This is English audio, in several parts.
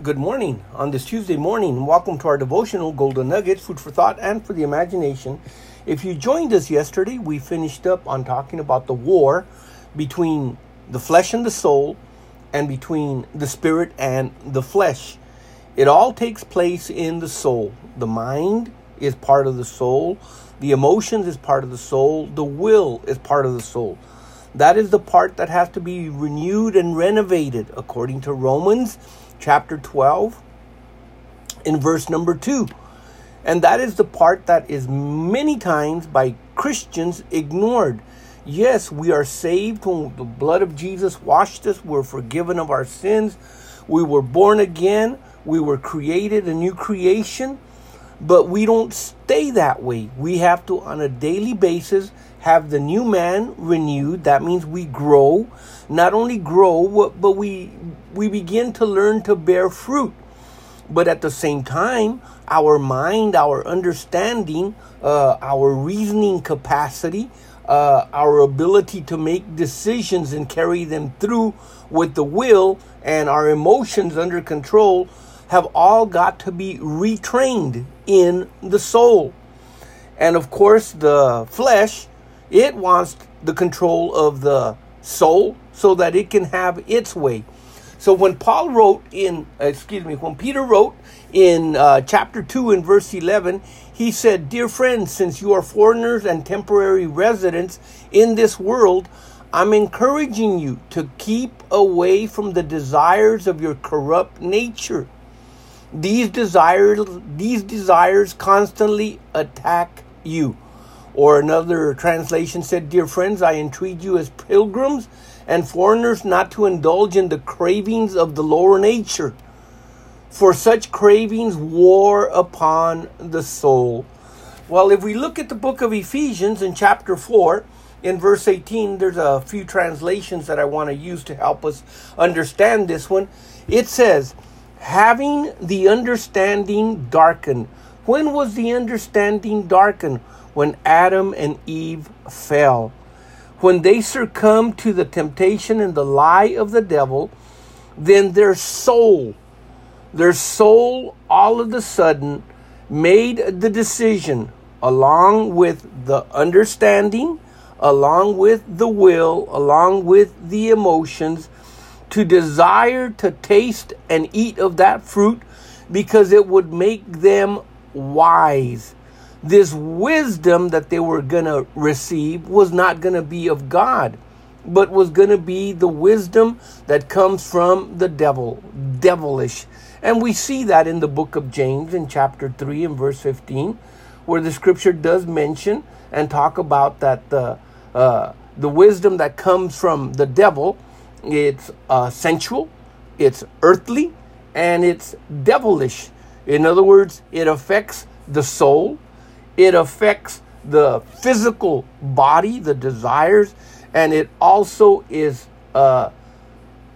Good morning on this Tuesday morning. Welcome to our devotional Golden Nuggets, food for thought and for the imagination. If you joined us yesterday, we finished up on talking about the war between the flesh and the soul and between the spirit and the flesh. It all takes place in the soul. The mind is part of the soul, the emotions is part of the soul, the will is part of the soul. That is the part that has to be renewed and renovated according to Romans chapter 12 in verse number 2. And that is the part that is many times by Christians ignored. Yes, we are saved when the blood of Jesus washed us. We're forgiven of our sins. We were born again. We were created a new creation. But we don't stay that way. We have to, on a daily basis, have the new man renewed. That means we grow. Not only grow, but we we begin to learn to bear fruit. But at the same time, our mind, our understanding, uh, our reasoning capacity, uh, our ability to make decisions and carry them through with the will and our emotions under control have all got to be retrained in the soul. And of course, the flesh, it wants the control of the soul so that it can have its way. So when Paul wrote in, excuse me, when Peter wrote in uh, chapter 2 and verse 11, he said, Dear friends, since you are foreigners and temporary residents in this world, I'm encouraging you to keep away from the desires of your corrupt nature. These desires, these desires constantly attack you. Or another translation said, Dear friends, I entreat you as pilgrims and foreigners not to indulge in the cravings of the lower nature, for such cravings war upon the soul. Well, if we look at the book of Ephesians in chapter 4, in verse 18, there's a few translations that I want to use to help us understand this one. It says, having the understanding darkened. When was the understanding darkened? When Adam and Eve fell. When they succumbed to the temptation and the lie of the devil, then their soul, their soul all of a sudden made the decision along with the understanding, along with the will, along with the emotions to desire to taste and eat of that fruit because it would make them wise this wisdom that they were going to receive was not going to be of God, but was going to be the wisdom that comes from the devil, devilish. And we see that in the book of James in chapter 3 and verse 15, where the scripture does mention and talk about that the, uh, the wisdom that comes from the devil, it's uh, sensual, it's earthly, and it's devilish. In other words, it affects the soul, it affects the physical body, the desires, and it also is uh,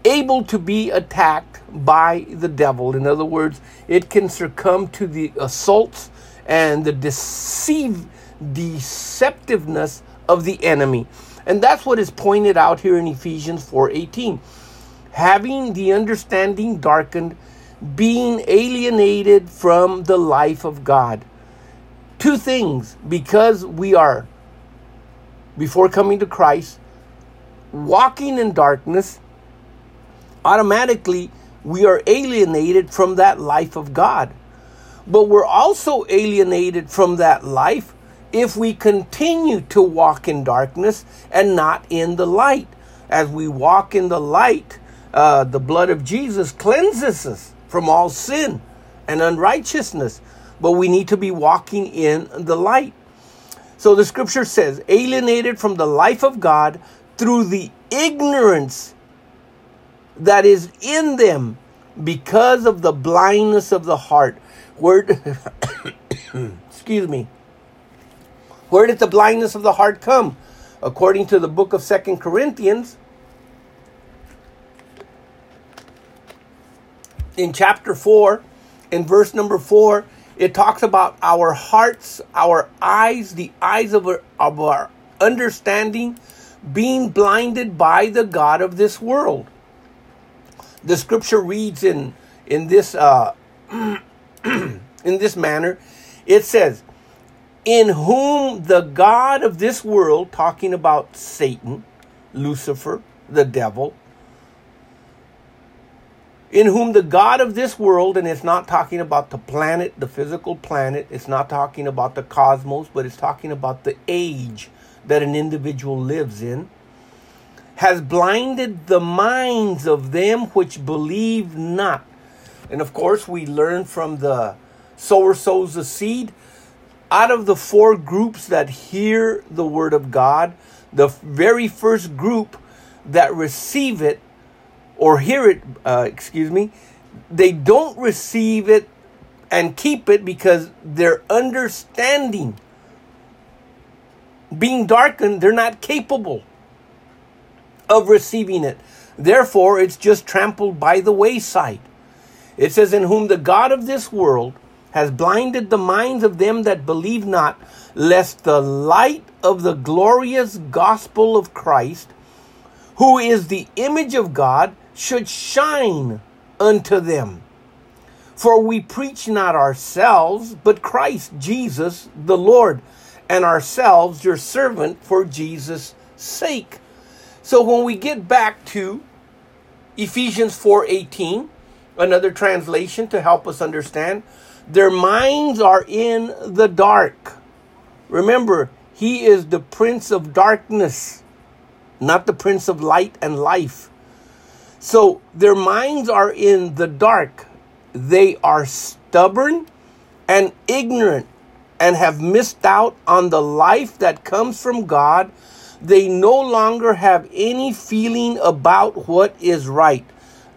able to be attacked by the devil. In other words, it can succumb to the assaults and the deceive, deceptiveness of the enemy. And that's what is pointed out here in Ephesians 4:18. Having the understanding darkened, being alienated from the life of God two things because we are, before coming to Christ, walking in darkness, automatically we are alienated from that life of God. But we're also alienated from that life if we continue to walk in darkness and not in the light. As we walk in the light, uh, the blood of Jesus cleanses us from all sin and unrighteousness but we need to be walking in the light. So the scripture says, alienated from the life of God through the ignorance that is in them because of the blindness of the heart. Where, excuse me. Where did the blindness of the heart come? According to the book of Second Corinthians, in chapter 4, in verse number 4, it talks about our hearts, our eyes, the eyes of our, of our understanding being blinded by the God of this world. The scripture reads in, in this uh, in this manner. It says, "In whom the God of this world," talking about Satan, Lucifer, the devil, in whom the God of this world, and it's not talking about the planet, the physical planet, it's not talking about the cosmos, but it's talking about the age that an individual lives in, has blinded the minds of them which believe not. And of course, we learn from the sower sows the seed. Out of the four groups that hear the word of God, the very first group that receive it or hear it, uh, excuse me, they don't receive it and keep it because their understanding being darkened, they're not capable of receiving it. Therefore, it's just trampled by the wayside. It says, In whom the God of this world has blinded the minds of them that believe not, lest the light of the glorious gospel of Christ, who is the image of God, should shine unto them. For we preach not ourselves, but Christ Jesus the Lord, and ourselves your servant for Jesus' sake. So when we get back to Ephesians 4:18, another translation to help us understand, their minds are in the dark. Remember, he is the prince of darkness, not the prince of light and life. So their minds are in the dark. They are stubborn and ignorant and have missed out on the life that comes from God. They no longer have any feeling about what is right.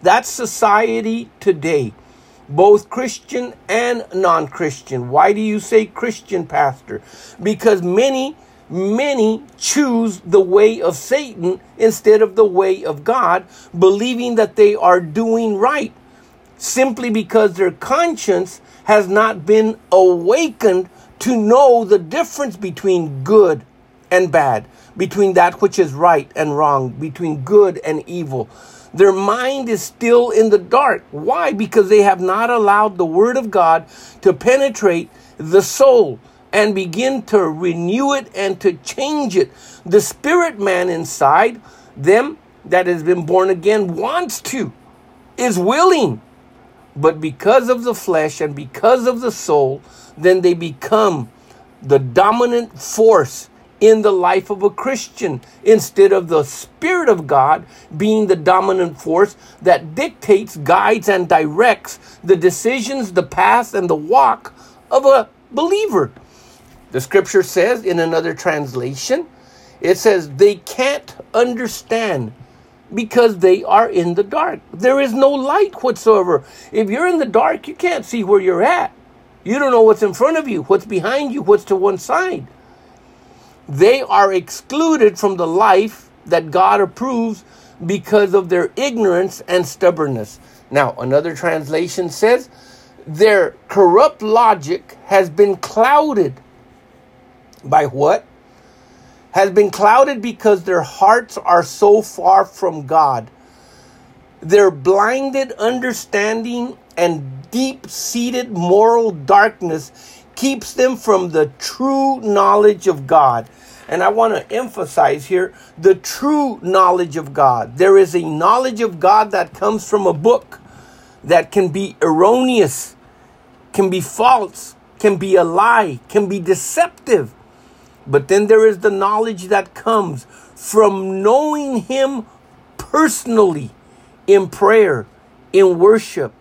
That's society today, both Christian and non Christian. Why do you say Christian, Pastor? Because many many choose the way of Satan instead of the way of God, believing that they are doing right simply because their conscience has not been awakened to know the difference between good and bad, between that which is right and wrong, between good and evil. Their mind is still in the dark. Why? Because they have not allowed the Word of God to penetrate the soul and begin to renew it and to change it. The spirit man inside them that has been born again wants to, is willing. But because of the flesh and because of the soul, then they become the dominant force in the life of a Christian instead of the Spirit of God being the dominant force that dictates, guides, and directs the decisions, the path, and the walk of a believer. The scripture says in another translation, it says they can't understand because they are in the dark. There is no light whatsoever. If you're in the dark, you can't see where you're at. You don't know what's in front of you, what's behind you, what's to one side. They are excluded from the life that God approves because of their ignorance and stubbornness. Now, another translation says their corrupt logic has been clouded by what? Has been clouded because their hearts are so far from God. Their blinded understanding and deep seated moral darkness keeps them from the true knowledge of God. And I want to emphasize here the true knowledge of God. There is a knowledge of God that comes from a book that can be erroneous, can be false, can be a lie, can be deceptive. But then there is the knowledge that comes from knowing Him personally in prayer, in worship,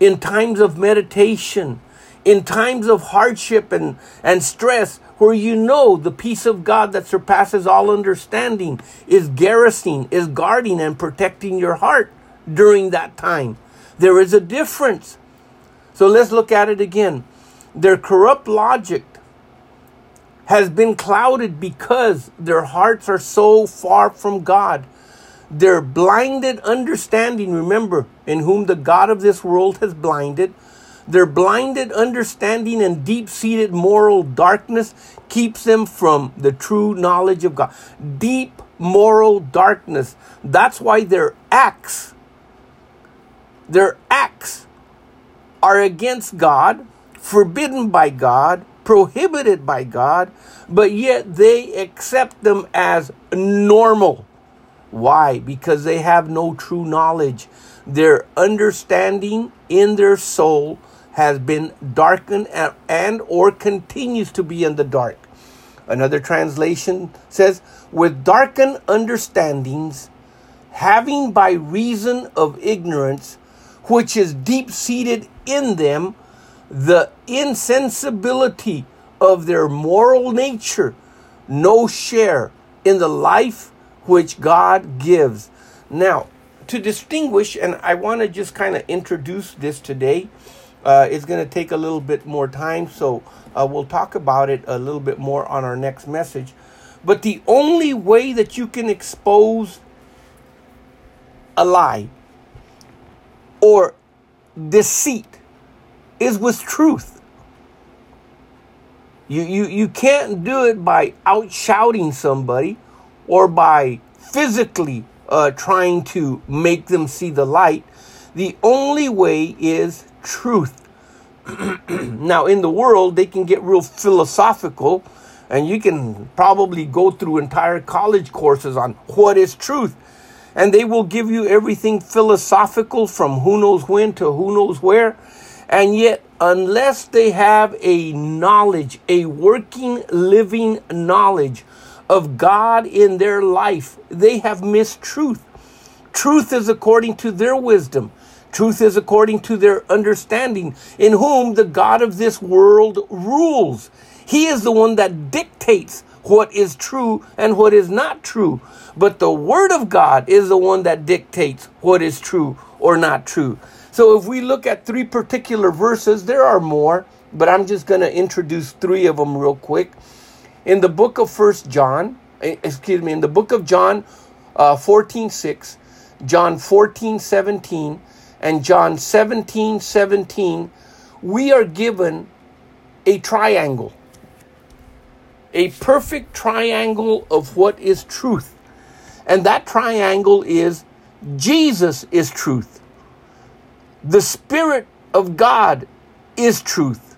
in times of meditation, in times of hardship and, and stress, where you know the peace of God that surpasses all understanding is garrisoning, is guarding and protecting your heart during that time. There is a difference. So let's look at it again. Their corrupt logic has been clouded because their hearts are so far from God. Their blinded understanding, remember, in whom the God of this world has blinded, their blinded understanding and deep seated moral darkness keeps them from the true knowledge of God. Deep moral darkness. That's why their acts, their acts are against God, forbidden by God, prohibited by God, but yet they accept them as normal. Why? Because they have no true knowledge. Their understanding in their soul has been darkened and, and or continues to be in the dark. Another translation says, with darkened understandings, having by reason of ignorance, which is deep seated in them, the insensibility of their moral nature, no share in the life which God gives. Now, to distinguish, and I want to just kind of introduce this today. Uh, it's going to take a little bit more time, so uh, we'll talk about it a little bit more on our next message. But the only way that you can expose a lie or deceit is with truth. You, you, you can't do it by outshouting somebody or by physically uh, trying to make them see the light. The only way is truth. now, in the world, they can get real philosophical, and you can probably go through entire college courses on what is truth. And they will give you everything philosophical from who knows when to who knows where. And yet, unless they have a knowledge, a working, living knowledge of God in their life, they have missed truth. Truth is according to their wisdom. Truth is according to their understanding, in whom the God of this world rules. He is the one that dictates what is true and what is not true. But the Word of God is the one that dictates what is true or not true. So if we look at three particular verses, there are more, but I'm just going to introduce three of them real quick. In the book of First John, eh, excuse me, in the book of John uh, 14, 6, John 14, 17, and John 17, 17, we are given a triangle, a perfect triangle of what is truth. And that triangle is Jesus is truth. The Spirit of God is truth.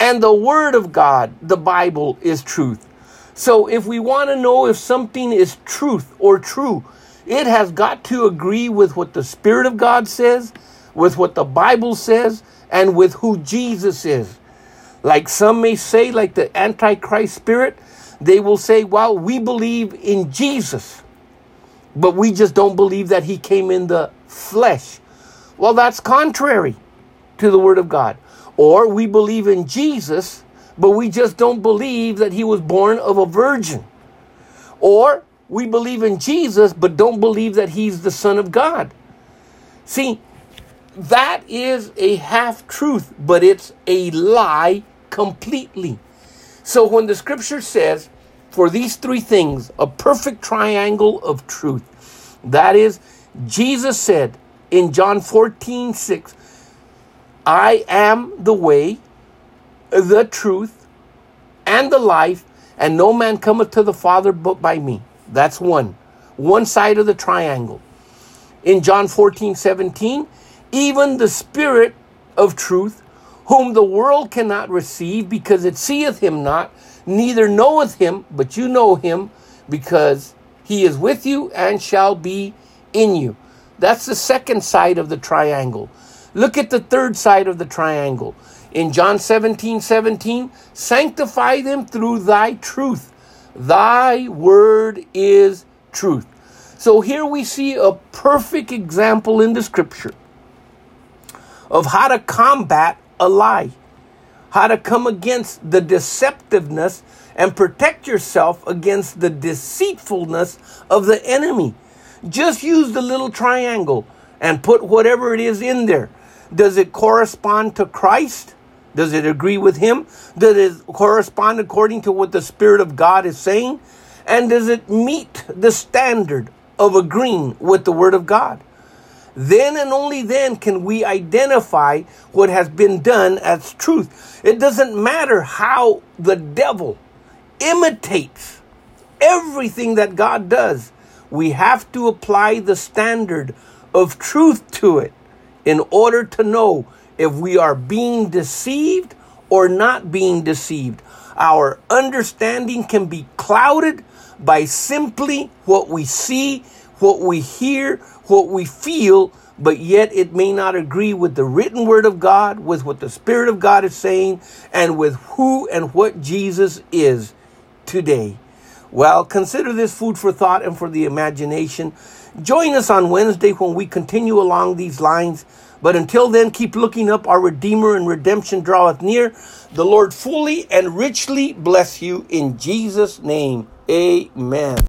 And the Word of God, the Bible, is truth. So if we want to know if something is truth or true, it has got to agree with what the Spirit of God says, with what the Bible says, and with who Jesus is. Like some may say, like the Antichrist spirit, they will say, well, we believe in Jesus, but we just don't believe that he came in the flesh. Well, that's contrary to the Word of God. Or we believe in Jesus, but we just don't believe that he was born of a virgin. Or we believe in Jesus, but don't believe that he's the Son of God. See, that is a half truth, but it's a lie completely. So when the scripture says, for these three things, a perfect triangle of truth, that is, Jesus said, in John 14, 6, I am the way, the truth, and the life, and no man cometh to the Father but by me. That's one. One side of the triangle. In John 14, 17, even the Spirit of truth, whom the world cannot receive because it seeth him not, neither knoweth him, but you know him, because he is with you and shall be in you. That's the second side of the triangle. Look at the third side of the triangle. In John 17 17, sanctify them through thy truth. Thy word is truth. So here we see a perfect example in the scripture of how to combat a lie, how to come against the deceptiveness and protect yourself against the deceitfulness of the enemy. Just use the little triangle and put whatever it is in there. Does it correspond to Christ? Does it agree with Him? Does it correspond according to what the Spirit of God is saying? And does it meet the standard of agreeing with the Word of God? Then and only then can we identify what has been done as truth. It doesn't matter how the devil imitates everything that God does we have to apply the standard of truth to it in order to know if we are being deceived or not being deceived. Our understanding can be clouded by simply what we see, what we hear, what we feel, but yet it may not agree with the written word of God, with what the Spirit of God is saying, and with who and what Jesus is today. Well, consider this food for thought and for the imagination. Join us on Wednesday when we continue along these lines. But until then, keep looking up. Our Redeemer and redemption draweth near. The Lord fully and richly bless you in Jesus' name. Amen.